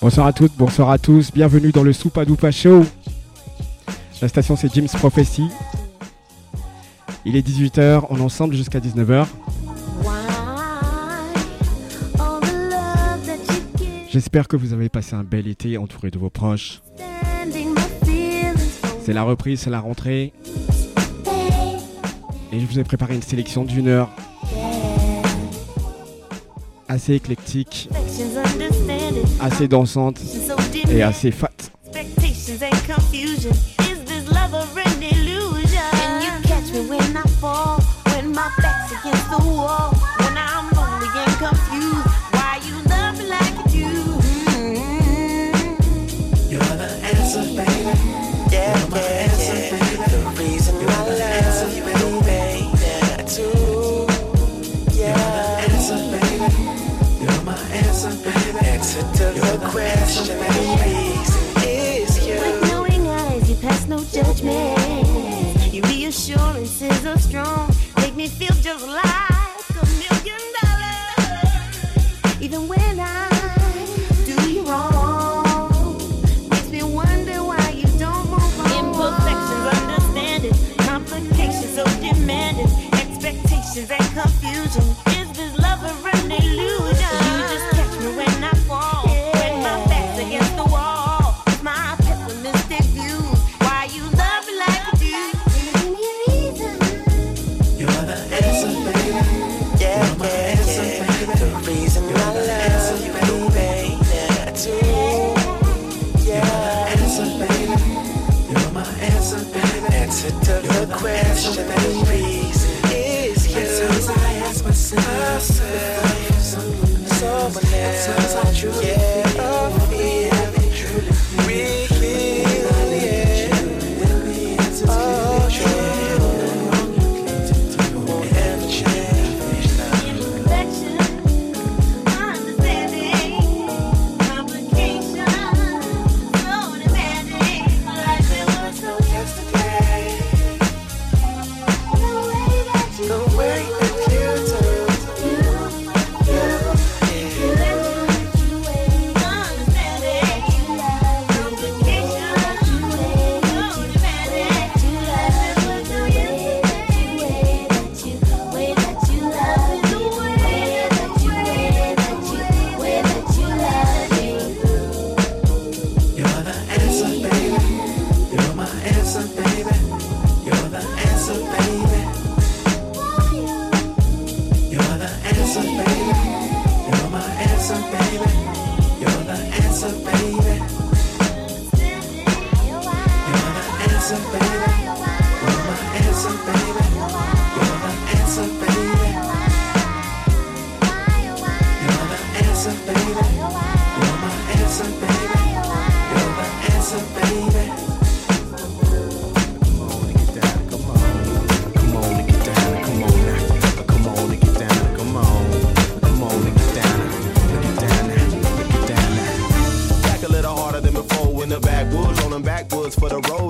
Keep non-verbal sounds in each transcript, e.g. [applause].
Bonsoir à toutes, bonsoir à tous, bienvenue dans le Soupadoupa Show. La station c'est Jim's Prophecy. Il est 18h, on est ensemble jusqu'à 19h. J'espère que vous avez passé un bel été entouré de vos proches. C'est la reprise, c'est la rentrée. Et je vous ai préparé une sélection d'une heure. Assez éclectique, assez dansante. Et assez fat. question is you. With knowing eyes, you pass no judgment. Your reassurances are strong.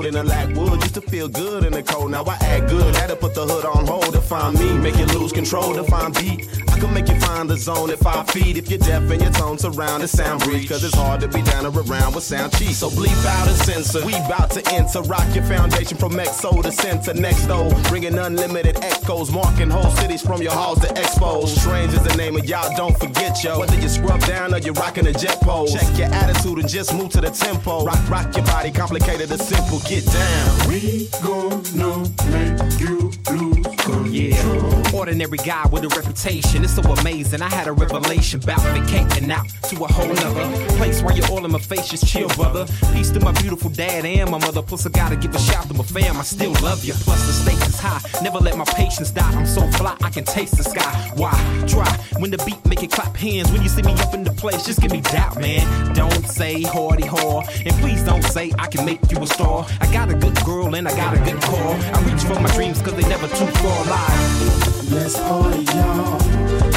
cold in the lack wood just to feel good in the cold. Now I act good. Had to put the hood on hold to find me. Make you lose control to find beat zone at five feet. If you're deaf and your tones around the sound breach, cause it's hard to be down or around with sound cheap. So bleep out and censor. We about to enter. Rock your foundation from Exo to center. Next though, bringing unlimited echoes, marking whole cities from your halls to expos. Strange is the name of y'all, don't forget yo. Whether you scrub down or you're rocking a jet pole. Check your attitude and just move to the tempo. Rock, rock your body, complicated or simple, get down. We gonna make you lose control. Yeah. Ordinary guy with a reputation, it's so amazing. I had a revelation about vacating out to a whole nother place where you're all in my face just chill, brother. Peace to my beautiful dad and my mother. Plus, I gotta give a shout to my fam. I still love you. Plus, the stakes is high. Never let my patience die. I'm so fly, I can taste the sky. Why try when the beat make it clap hands? When you see me up in the place, just give me doubt, man. Don't say hardy whore, and please don't say I can make you a star. I got a good girl and I got a good core. I reach for my dreams cause they never too far alive. Let's party, y'all.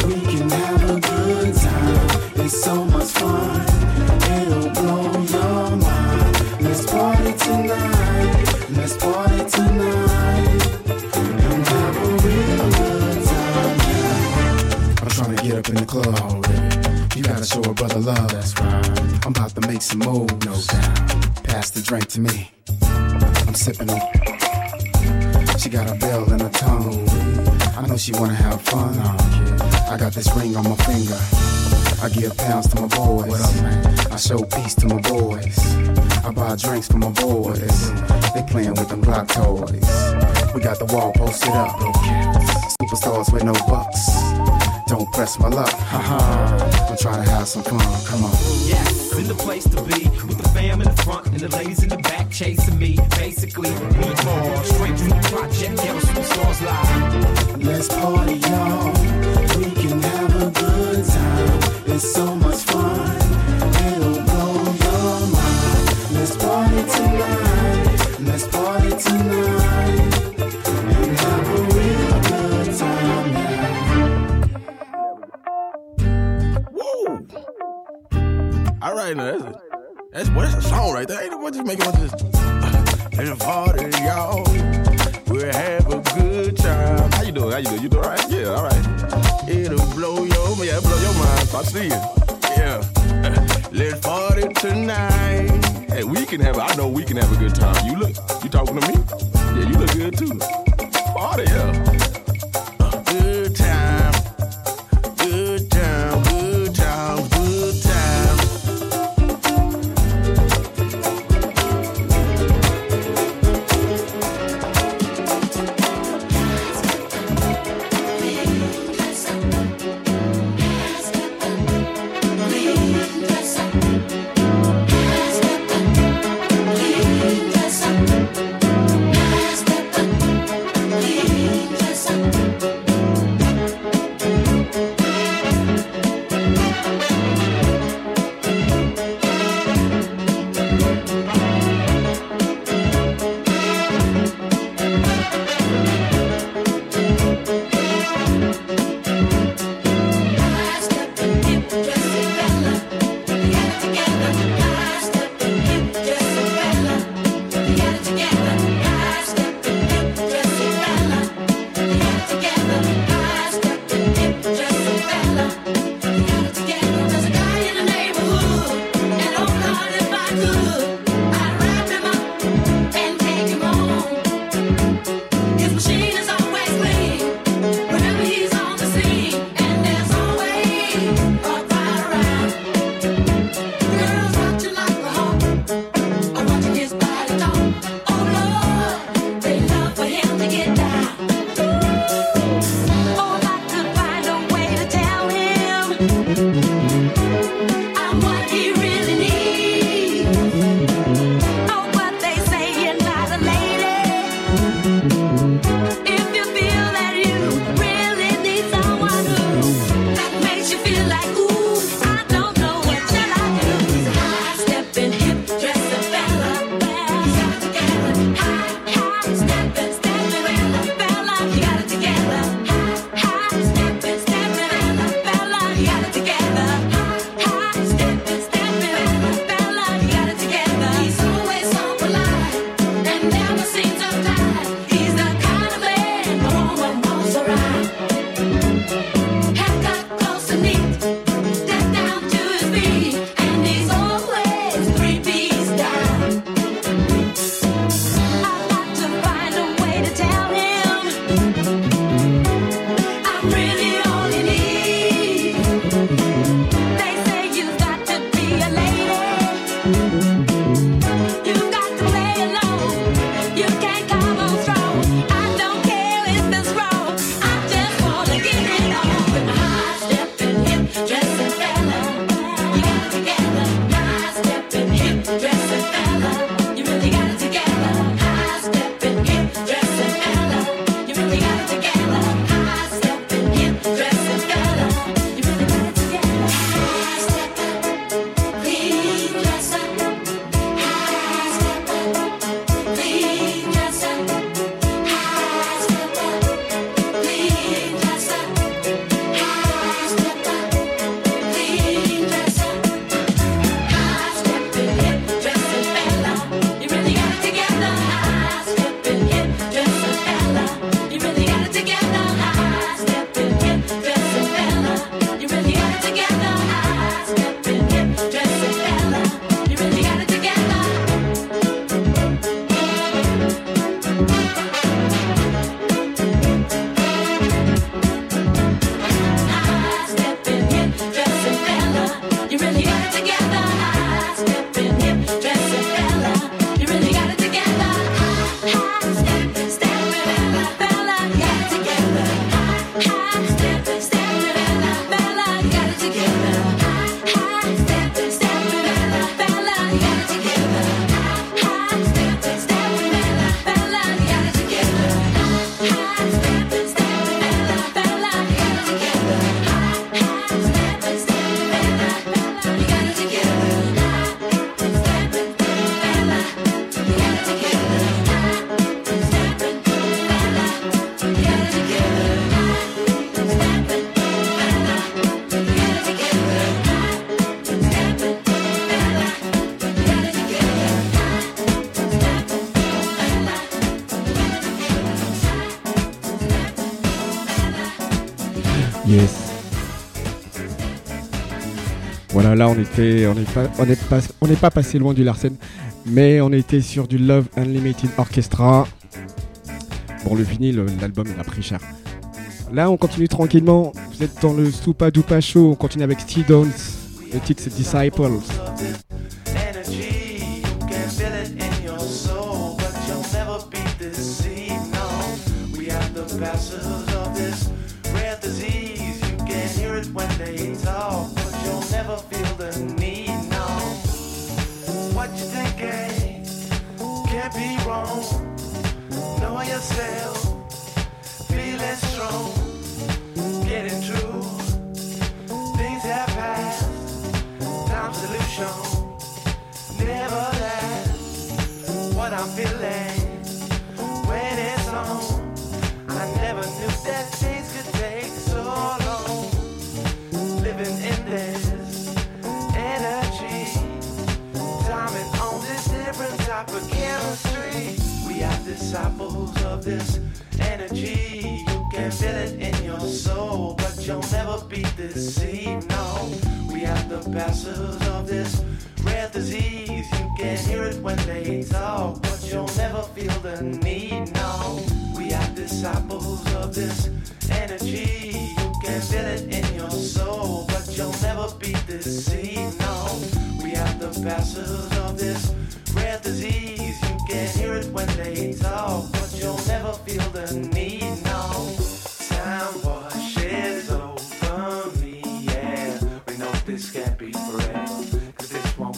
We can have a good time. It's so much fun. It'll blow your mind. Let's party tonight. Let's party tonight. And have a real good time. I'm trying to get up in the club already. You gotta show a brother love, that's right. I'm about to make some moves, no doubt. Pass the drink to me. I'm sipping on. She got a bell and a tongue. I know she wanna have fun. I got this ring on my finger. I give pounds to my boys. What up, man? I show peace to my boys. I buy drinks for my boys. They playing with them Glock toys. We got the wall posted up. Superstars with no bucks. Don't press my luck. Haha. I'm trying to have some fun. Come on. Yes, in the place to be with the fam in the front and the ladies in the back chasing me. Basically, we all straight from the project, ghetto superstars live. Let's party, y'all. We can have a good time. It's so much fun. It'll blow your mind. Let's party tonight. Let's party tonight. And have a real good time now. Woo! All right, now that's that's well, that's a song right there. Ain't nobody just making one [laughs] of this. It's a party, y'all. We'll have a good time. How you doing? How you doing? You doing all right? Yeah, all right. It'll blow your yeah, blow your mind. I see you. Yeah. [laughs] Let's party tonight. Hey, we can have. I know we can have a good time. You look. You talking to me? Yeah, you look good too. Party, yeah. Là on était, on n'est pas, on est pas, on n'est pas passé loin du Larsen, mais on était sur du Love Unlimited Orchestra. Bon, le vinyle, l'album il a pris cher. Là, on continue tranquillement. Vous êtes dans le Soupa Dupa Show. On continue avec Steve Downs. Le titre Disciples. Disciples of this energy. You can feel it in your soul, but you'll never be deceived. No, we are the passers of this disease. You can hear it when they talk, but you'll never feel the need. No, we are disciples of this energy. You can feel it in your soul, but you'll never be deceived. No, we are the passers of this rare disease. You can hear it when they talk, but you'll never feel the need. No, time washes over me. Yeah, we know this can't be forever.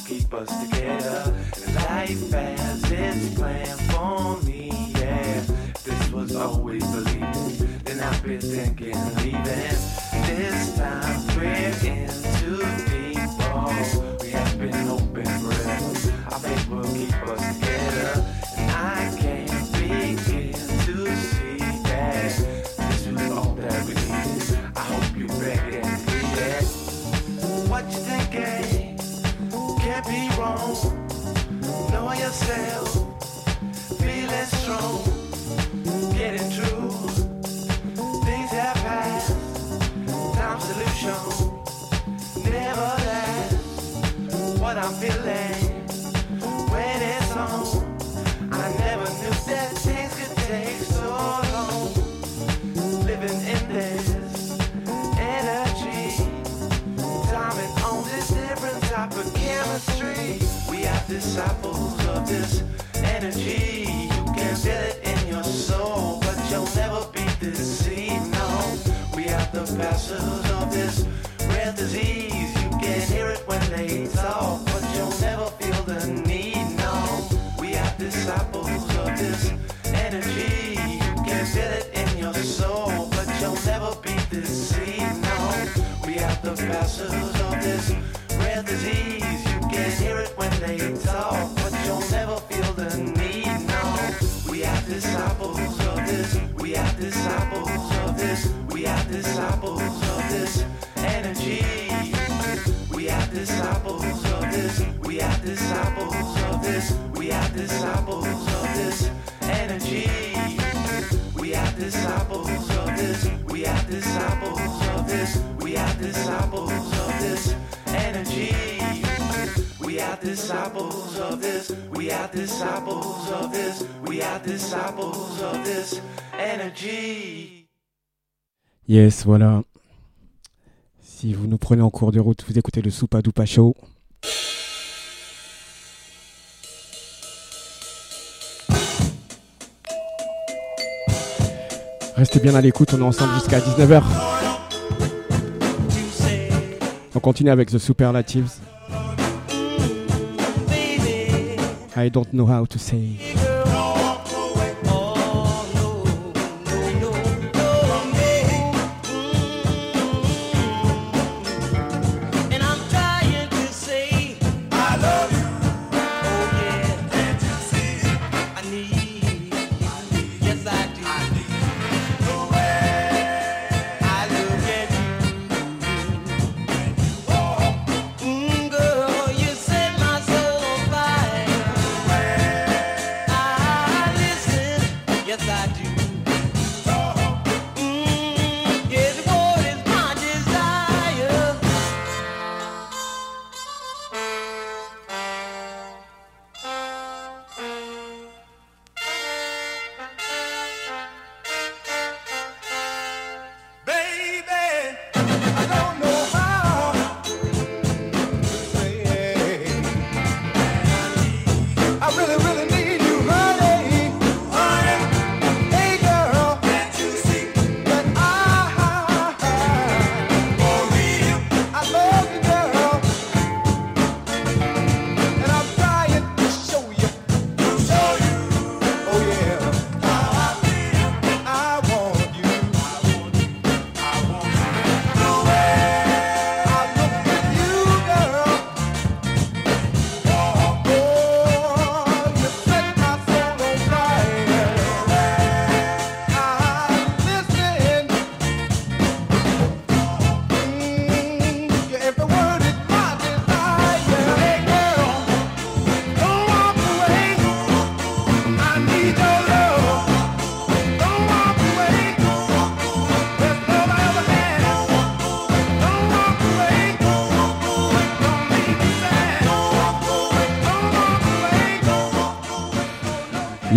Keep us together. Life has its plan for me, yeah. This was always believing, then I've been thinking leaving. This time we're in too deep. Oh, we have been open forever. I think we'll keep us together. Disciples of this energy. You can feel it in your soul, but you'll never be deceived. No, we are the passers of this rare disease. You can hear it when they talk, but you'll never feel the need. No, we are disciples of this energy. You can feel it in your soul, but you'll never be deceived. No, we are the passers of this rare disease. When they talk, but you'll never feel the need. No, we are disciples of this. We are disciples of this. We are disciples of this energy. Yes, voilà. Si vous nous prenez en cours de route, vous écoutez le Soupa Dupa Show. Restez bien à l'écoute, on est ensemble jusqu'à 19h. On continue avec The Superlatives. I don't know how to say.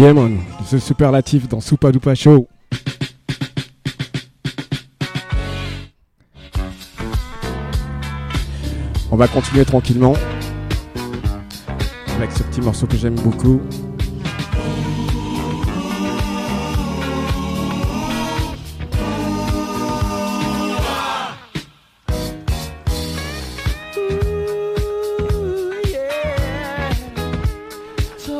Yeah superlatif dans Soupa Dupa Show. On va continuer tranquillement avec ce petit morceau que j'aime beaucoup.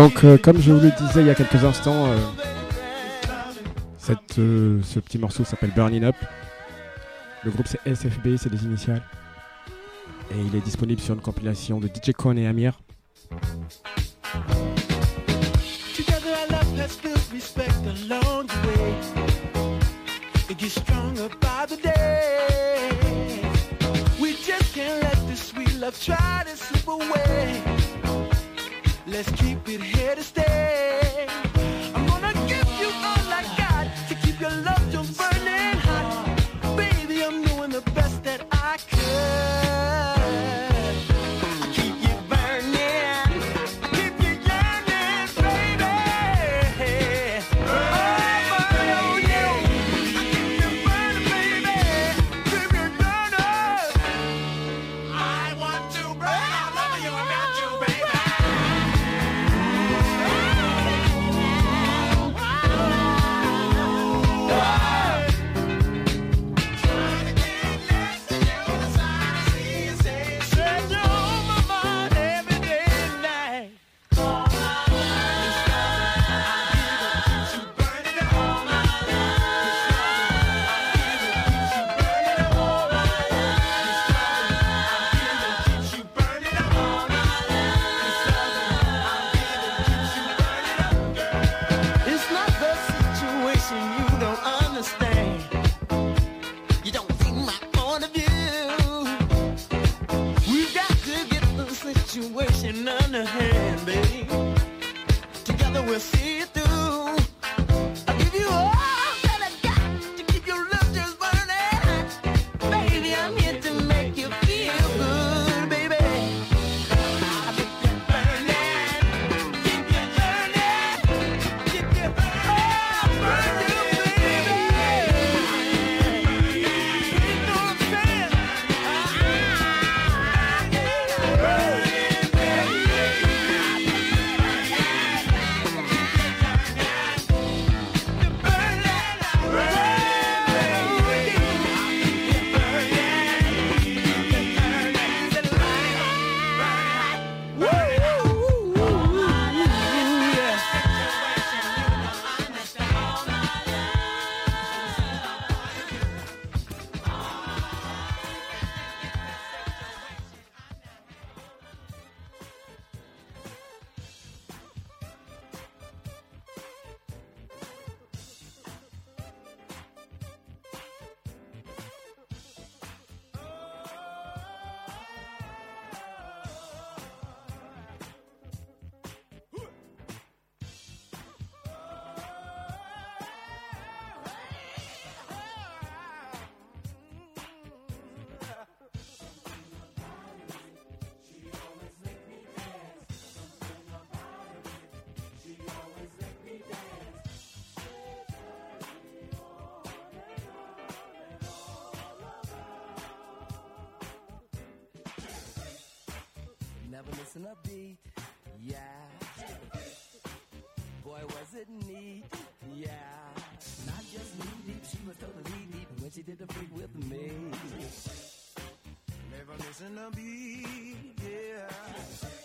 Donc, euh, comme je vous le disais il y a quelques instants, euh, euh, ce petit morceau s'appelle Burning Up. Le groupe c'est SFB, c'est des initiales. Et il est disponible sur une compilation de DJ Khan et Amir. Let's keep it here to stay. missing a beat. Yeah. Boy, was it neat. Yeah. Not just knee deep, she was totally deep when she did the freak with me. Never missing a beat. Yeah.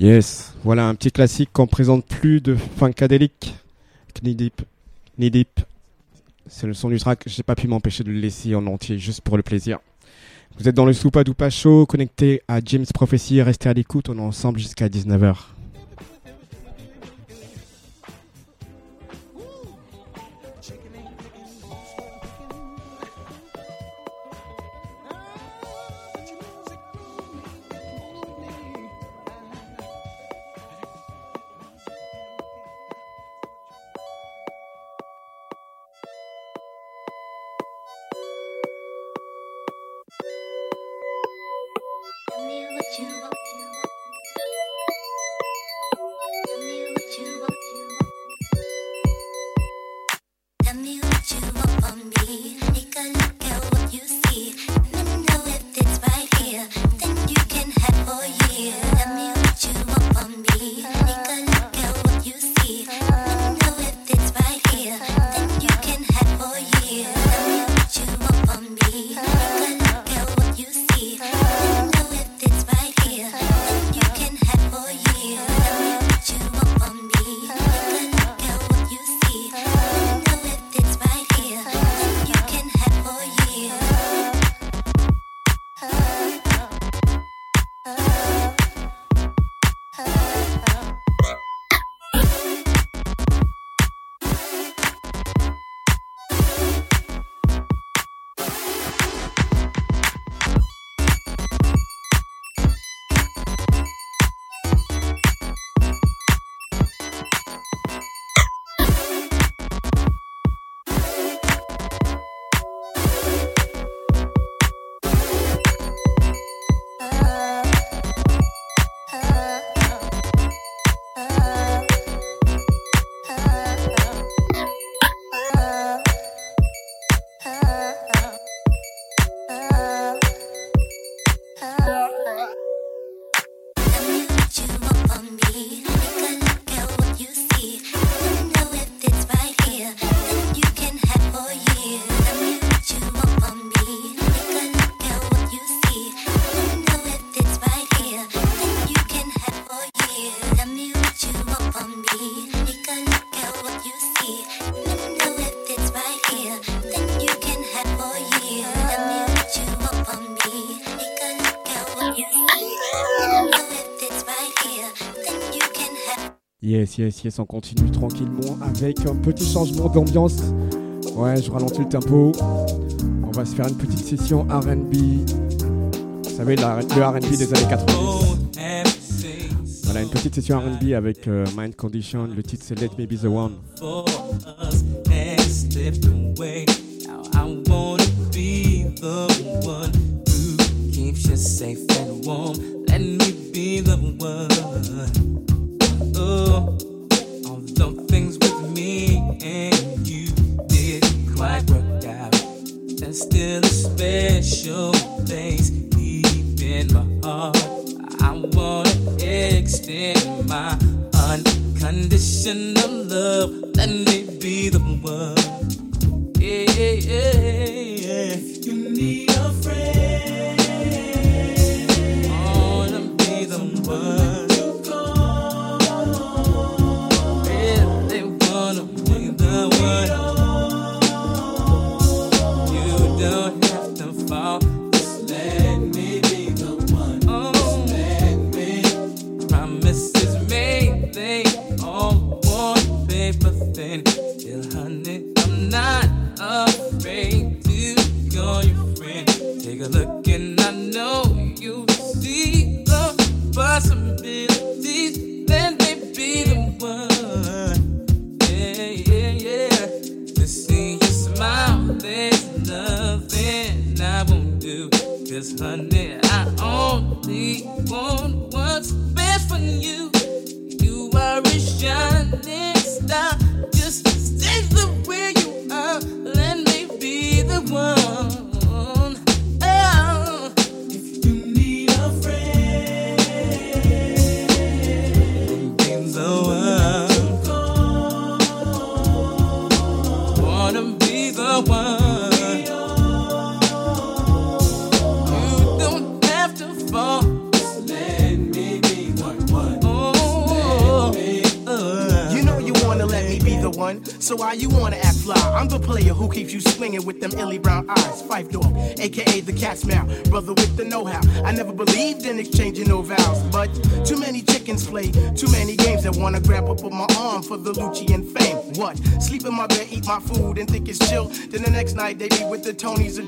Yes, voilà un petit classique qu'on présente plus de funkadélique. Knidip, Knidip. C'est le son du track, j'ai pas pu m'empêcher de le laisser en entier juste pour le plaisir. Vous êtes dans le Soupa Doupa Show, connecté à James Prophecy, restez à l'écoute, on est ensemble jusqu'à 19h. yes, yes, on continue tranquillement avec un petit changement d'ambiance. Ouais, je ralentis le tempo. On va se faire une petite session RB. Vous savez, le RB des années 80 Voilà, une petite session RB avec euh, Mind Condition. Le titre c'est Let Me Be the One. safe and warm.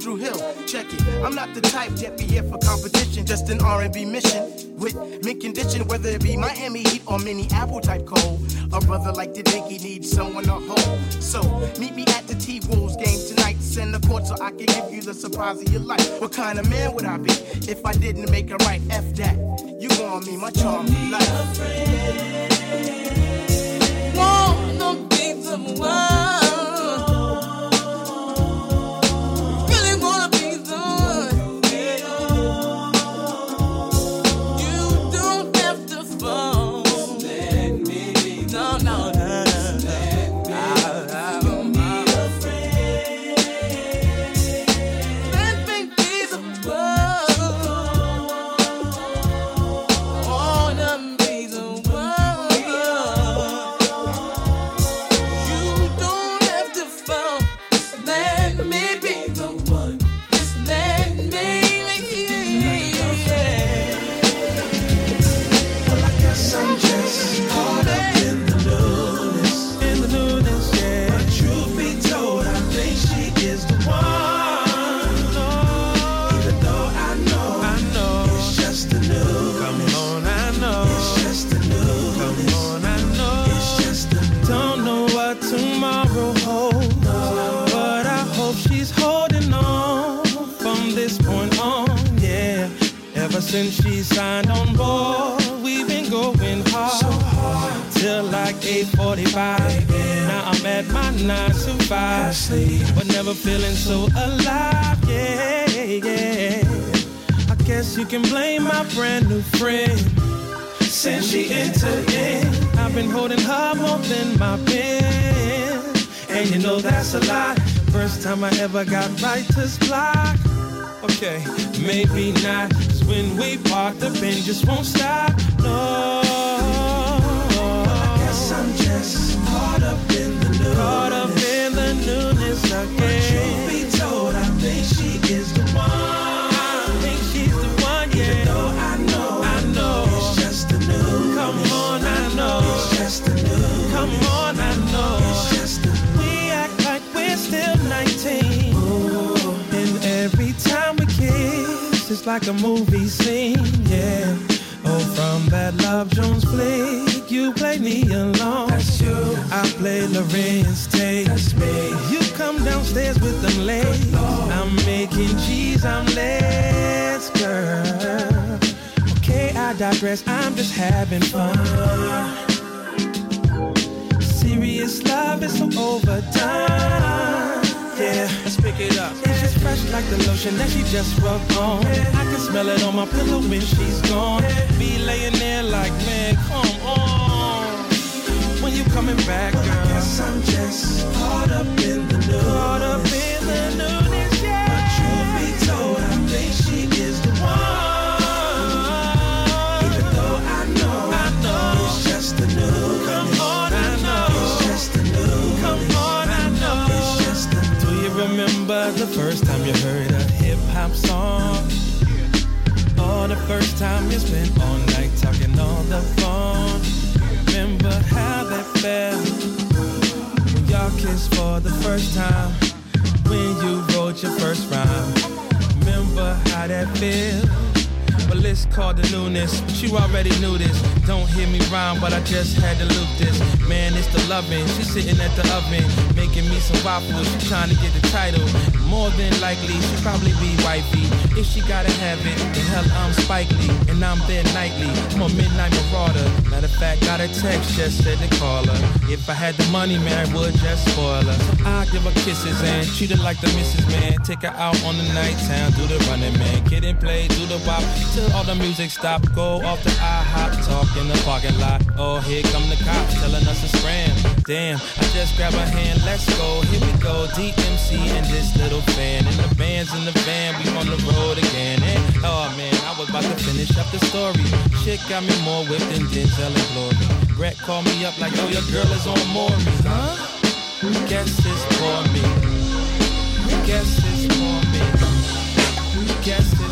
Drew Hill. Check it. I'm not the type that be here for competition, just an R&B mission with mint condition, whether it be Miami Heat or mini Apple type cold. A brother like the Dinky needs someone to hold. So meet me at the T Wolves game tonight. Send the court so I can give you the surprise of your life. What kind of man would I be if I didn't make it right? F that. You want me, my charm, life. Writer's block. Okay, maybe not. Cause when we park, the pen just won't stop. It's like a movie scene, yeah. Oh, from that Love Jones flick, you played me along. That's you. I played Larenz Tate. That's me. You come downstairs with them legs. I'm making cheese, I'm less, girl. Okay, I digress. I'm just having fun. Serious love is so overdone. Yeah, pick it up. It's just fresh like the lotion that she just rubbed on. I can smell it on my pillow when she's gone. Be laying there like, man, come on. When you coming back, girl? I guess I'm just caught up in the news. Caught up in the newness, the first time you heard a hip hop song? Or the first time you spent all night talking on the phone? Remember how that felt when y'all kissed for the first time? When you wrote your first rhyme? Remember how that felt? Well, it's called the newness, but you already knew this. Don't hear me rhyme, but I just had to loop this. Man, it's the loving. She's sitting at the oven, making me some waffles. She trying to get the title. More than likely, she probably be wifey. If she gotta have it, then hell, I'm Spike Lee, and I'm there nightly. I'm a midnight marauder. Matter of fact, got a text, just said to call her. If I had the money, man, I would just spoil her. I give her kisses and treat her like the missus, man. Take her out on the night town, do the running, man. Kid and play, do the bop all the music stop. Go off the IHOP, talk in the parking lot. Oh, here come the cops telling us to scram. Damn, I just grab her hand, let's go. Here we go, DMC and this little fan. And the band's in the van, we on the road again. And oh man, I was about to finish up the story. Shit got me more whipped than Denzel and Glory. Brett called me up like, yo, your girl is on Maury. Huh? Guess it's for me. Guess it's for me. Guess it's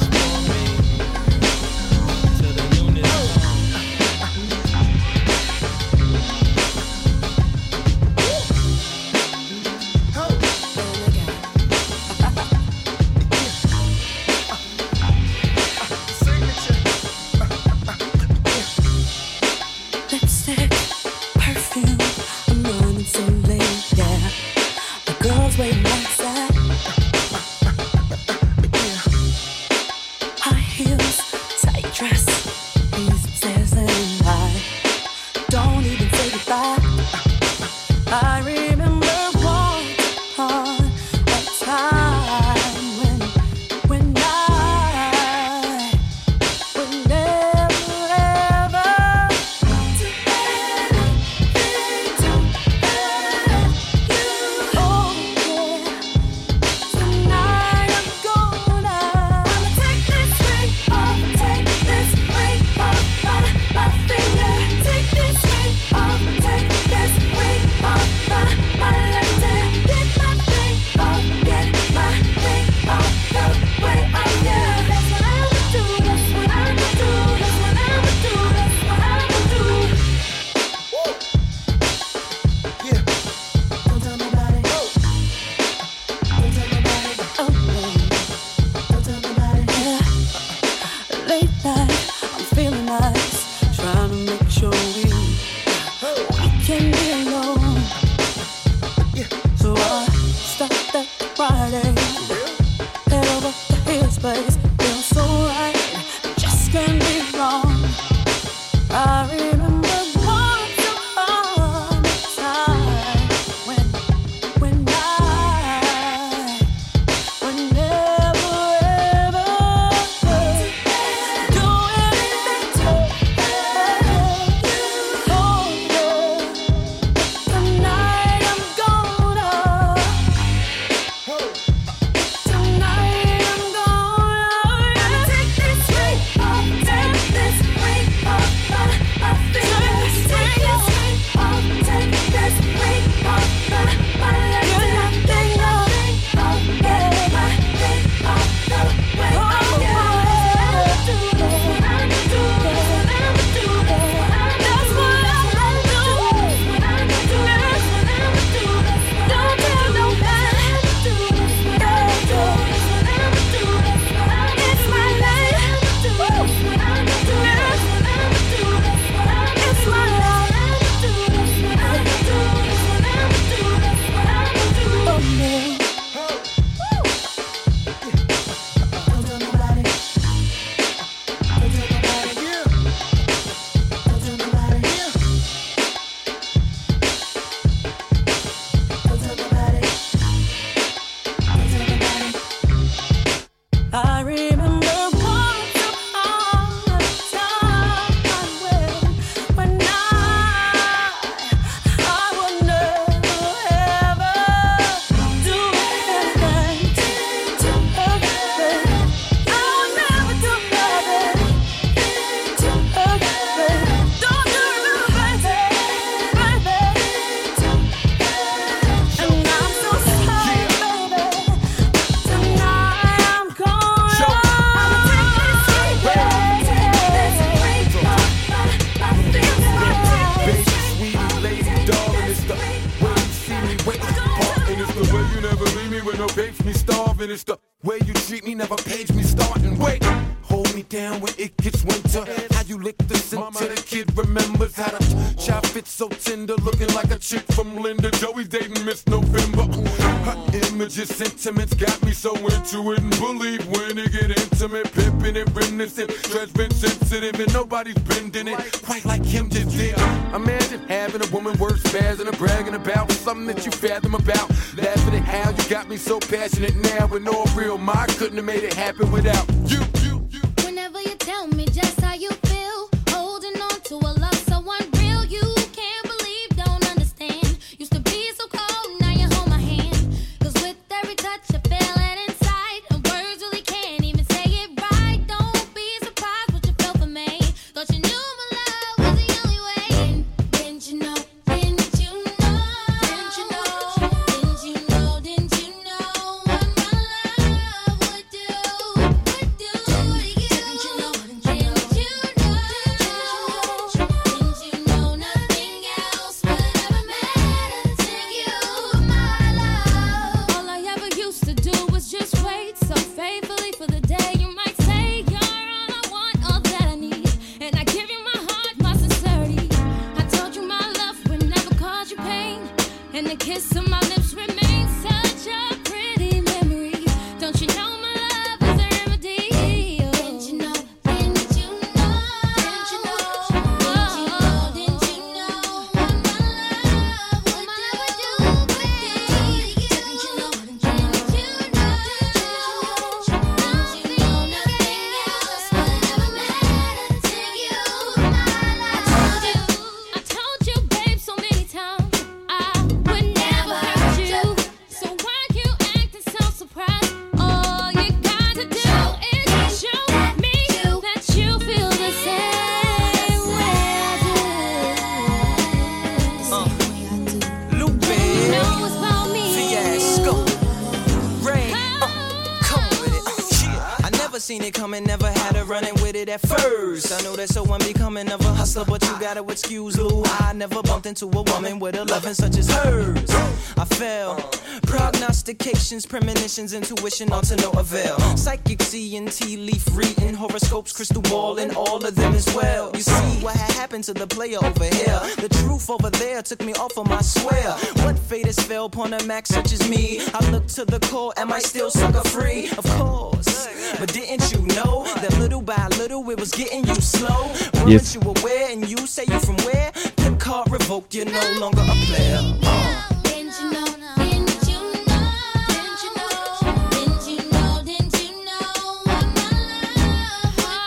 excuse Lou. I never bumped into a woman with a loving such as hers. I fell. Prognostications, premonitions, intuition, all to no avail. Psychic seeing, tea leaf reading, horoscopes, crystal ball, and all of them as well. You see what had happened to the player over here. The truth over there took me off of my swear. What fate has fell upon a max such as me? I look to the core, am I still sucker free? Of course. But didn't you know that little by little it was getting you slow? Yes. you aware? And you say you from where? Pimp card revoked, you're no longer a player. Uh.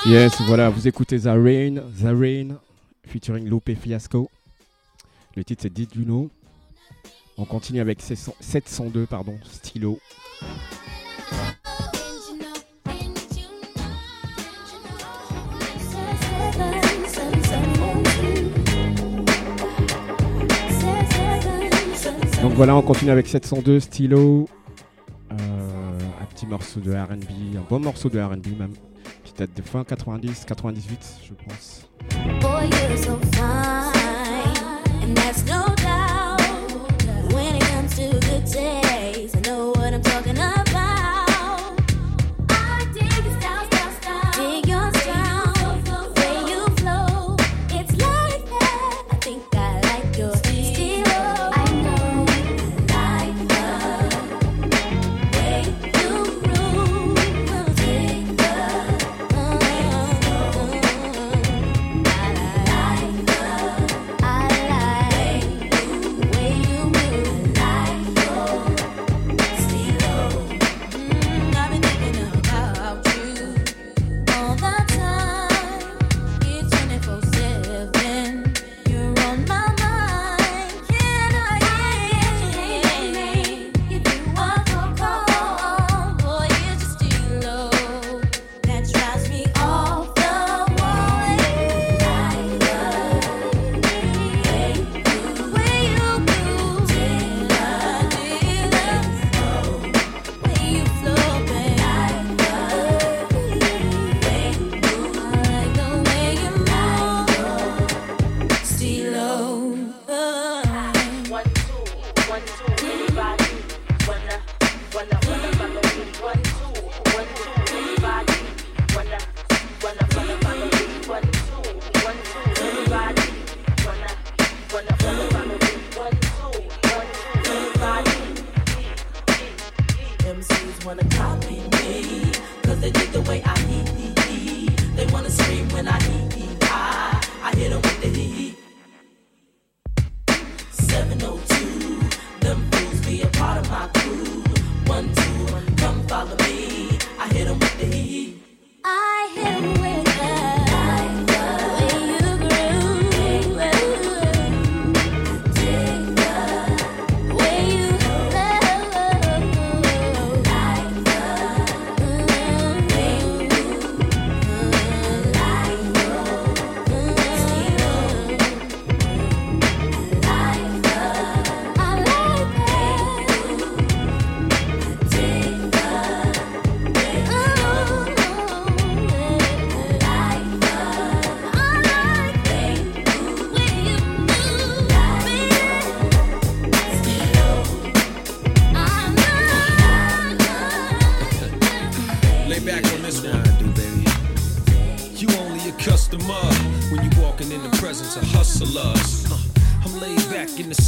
Yes, voilà, vous écoutez The Rain, The Rain, featuring Lupe Fiasco. Le titre c'est Did You Know? On continue avec 702, pardon, Stylo. Donc voilà, on continue avec 702 Stylo. Euh, un petit morceau de RB, un bon morceau de RB même, qui date de fin 90, 98, je pense.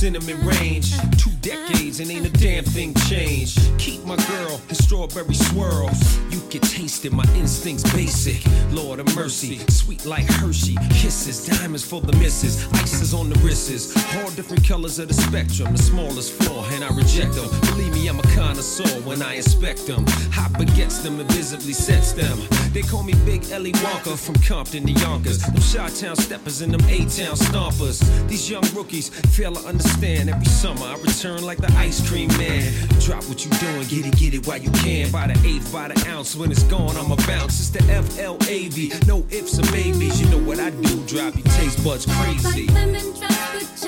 Cinnamon range. Two decades and ain't a damn thing changed. Keep my girl in strawberry swirls. You can taste it, my instincts basic. Lord of mercy, sweet like Hershey. Kisses, diamonds for the misses. Ices on the wrists. Different colors of the spectrum. The smallest flaw, and I reject them. Believe me, I'm a connoisseur when I inspect them. Hot begets them invisibly visibly sets them. They call me Big Ellie Wonka from Compton to Yonkers. Them Chi-Town steppers and them A-Town stompers. These young rookies fail to understand. Every summer I return like the ice cream man. Drop what you doing, get it, get it while you can. By the eighth, by the ounce. When it's gone, I'ma bounce. It's the F-L-A-V. No ifs or maybes. You know what I do. Drive your taste buds crazy. Lemon drops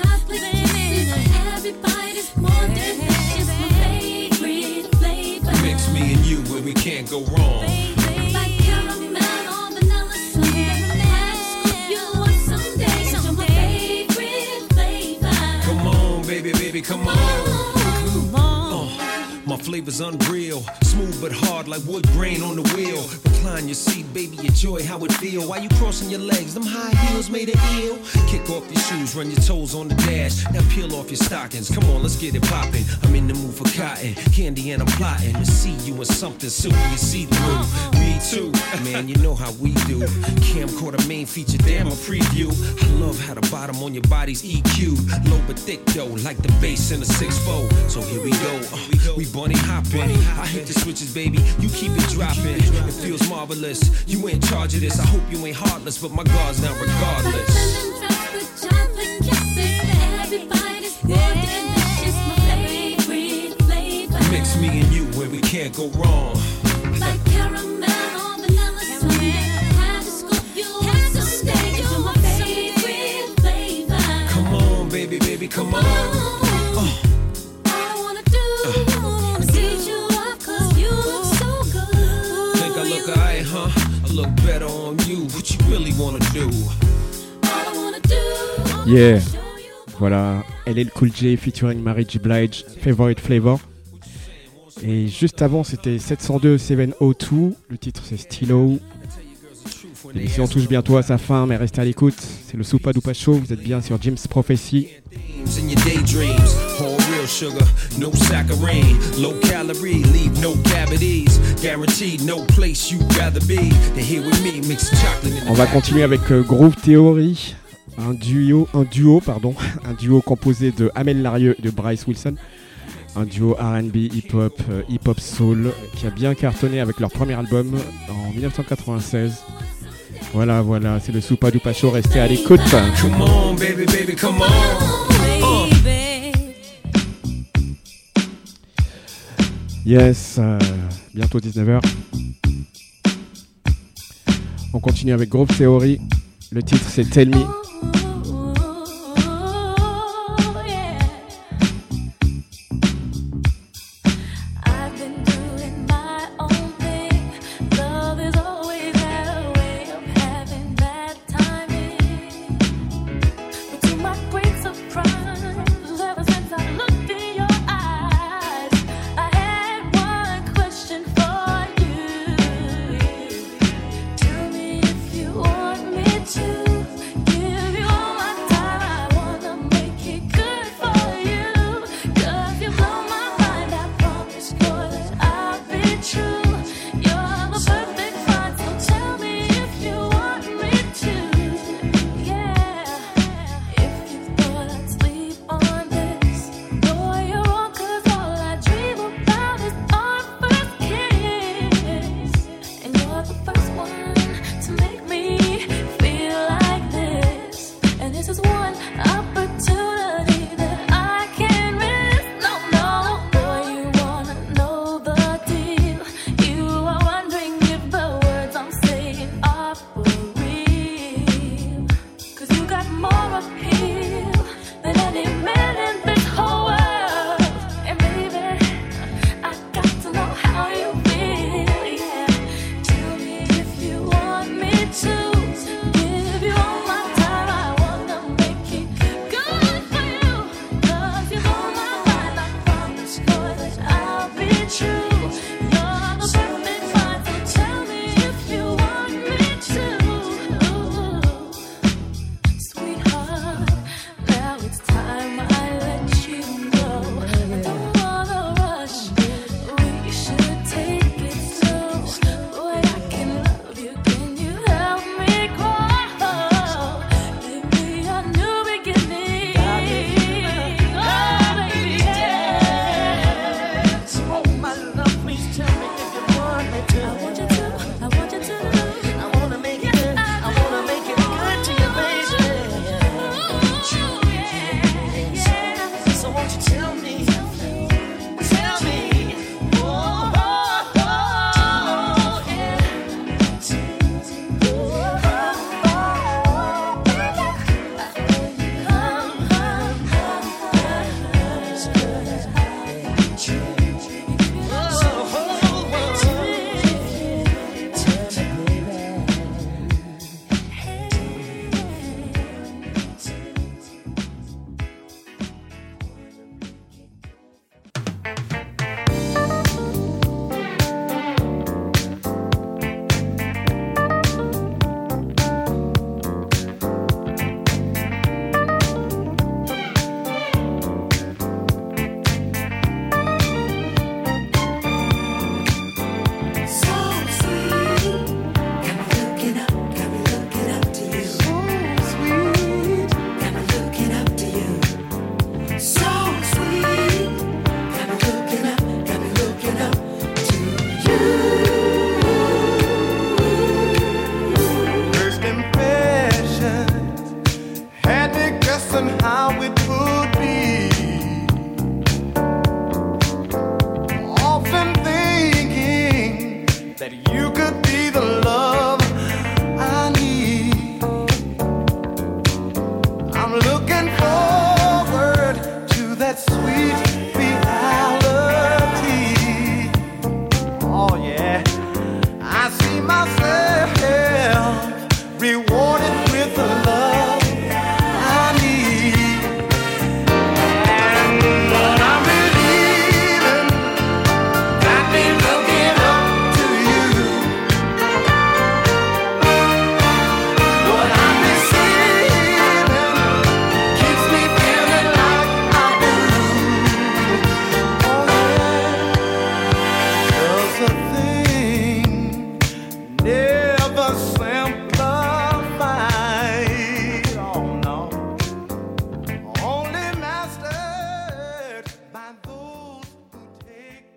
kisses. Every bite is more delicious. My favorite flavor. Mix me and you where we can't go wrong. Like caramel or vanilla sundae. Ask you want someday. You're my favorite flavor. Come on, baby, baby, come on, my flavor's unreal, smooth but hard like wood grain on the wheel. Recline your seat, baby, enjoy how it feel. Why you crossing your legs? Them high heels made it ill. Kick off your shoes, run your toes on the dash. Now peel off your stockings. Come on, let's get it poppin'. I'm in the mood for cotton candy, and I'm plotting to see you in something silky and see through. Me too, man. You know how we do. Camcorder main feature, damn a preview. I love how the bottom on your body's EQ, low but thick though, like the bass in a six fold. So here we go. Uh, we bunny hopping. I hit the switches, baby. You keep it dropping. It feels marvelous. You ain't charge of this. I hope you ain't heartless, but my guard's down regardless. Mix me and you where we can't go wrong. Baby, baby, come on. I wanna do is eat you up 'cause you look so good. think I look alright, huh? I look better on you. What you really wanna do? All I wanna do. Yeah. Voilà, LL Cool J featuring Mary J. Blige, Favorite Flavor. Et juste avant, c'était 702 702. Le titre, c'est Stilo. L'émission touche bientôt à sa fin, mais restez à l'écoute. C'est le Soupa Dupa Show. Vous êtes bien sur Jim's Prophecy. In your daydreams, all real sugar, no saccharine, low calorie, leave no cavities, guaranteed no place you'd rather be than here with me, mix chocolate in On va continuer avec euh, Groove Theory, un duo, un duo, pardon, [laughs] un duo composé de Amel Larieux et de Bryce Wilson, un duo R&B, hip-hop, euh, hip-hop soul, qui a bien cartonné avec leur premier album en 1996. Voilà, voilà, c'est le Soupa Dupa Show, restez à l'écoute. Come on, baby, baby, come on. Uh. Yes, euh, bientôt 19h. On continue avec Groove Theory. Le titre c'est Tell Me.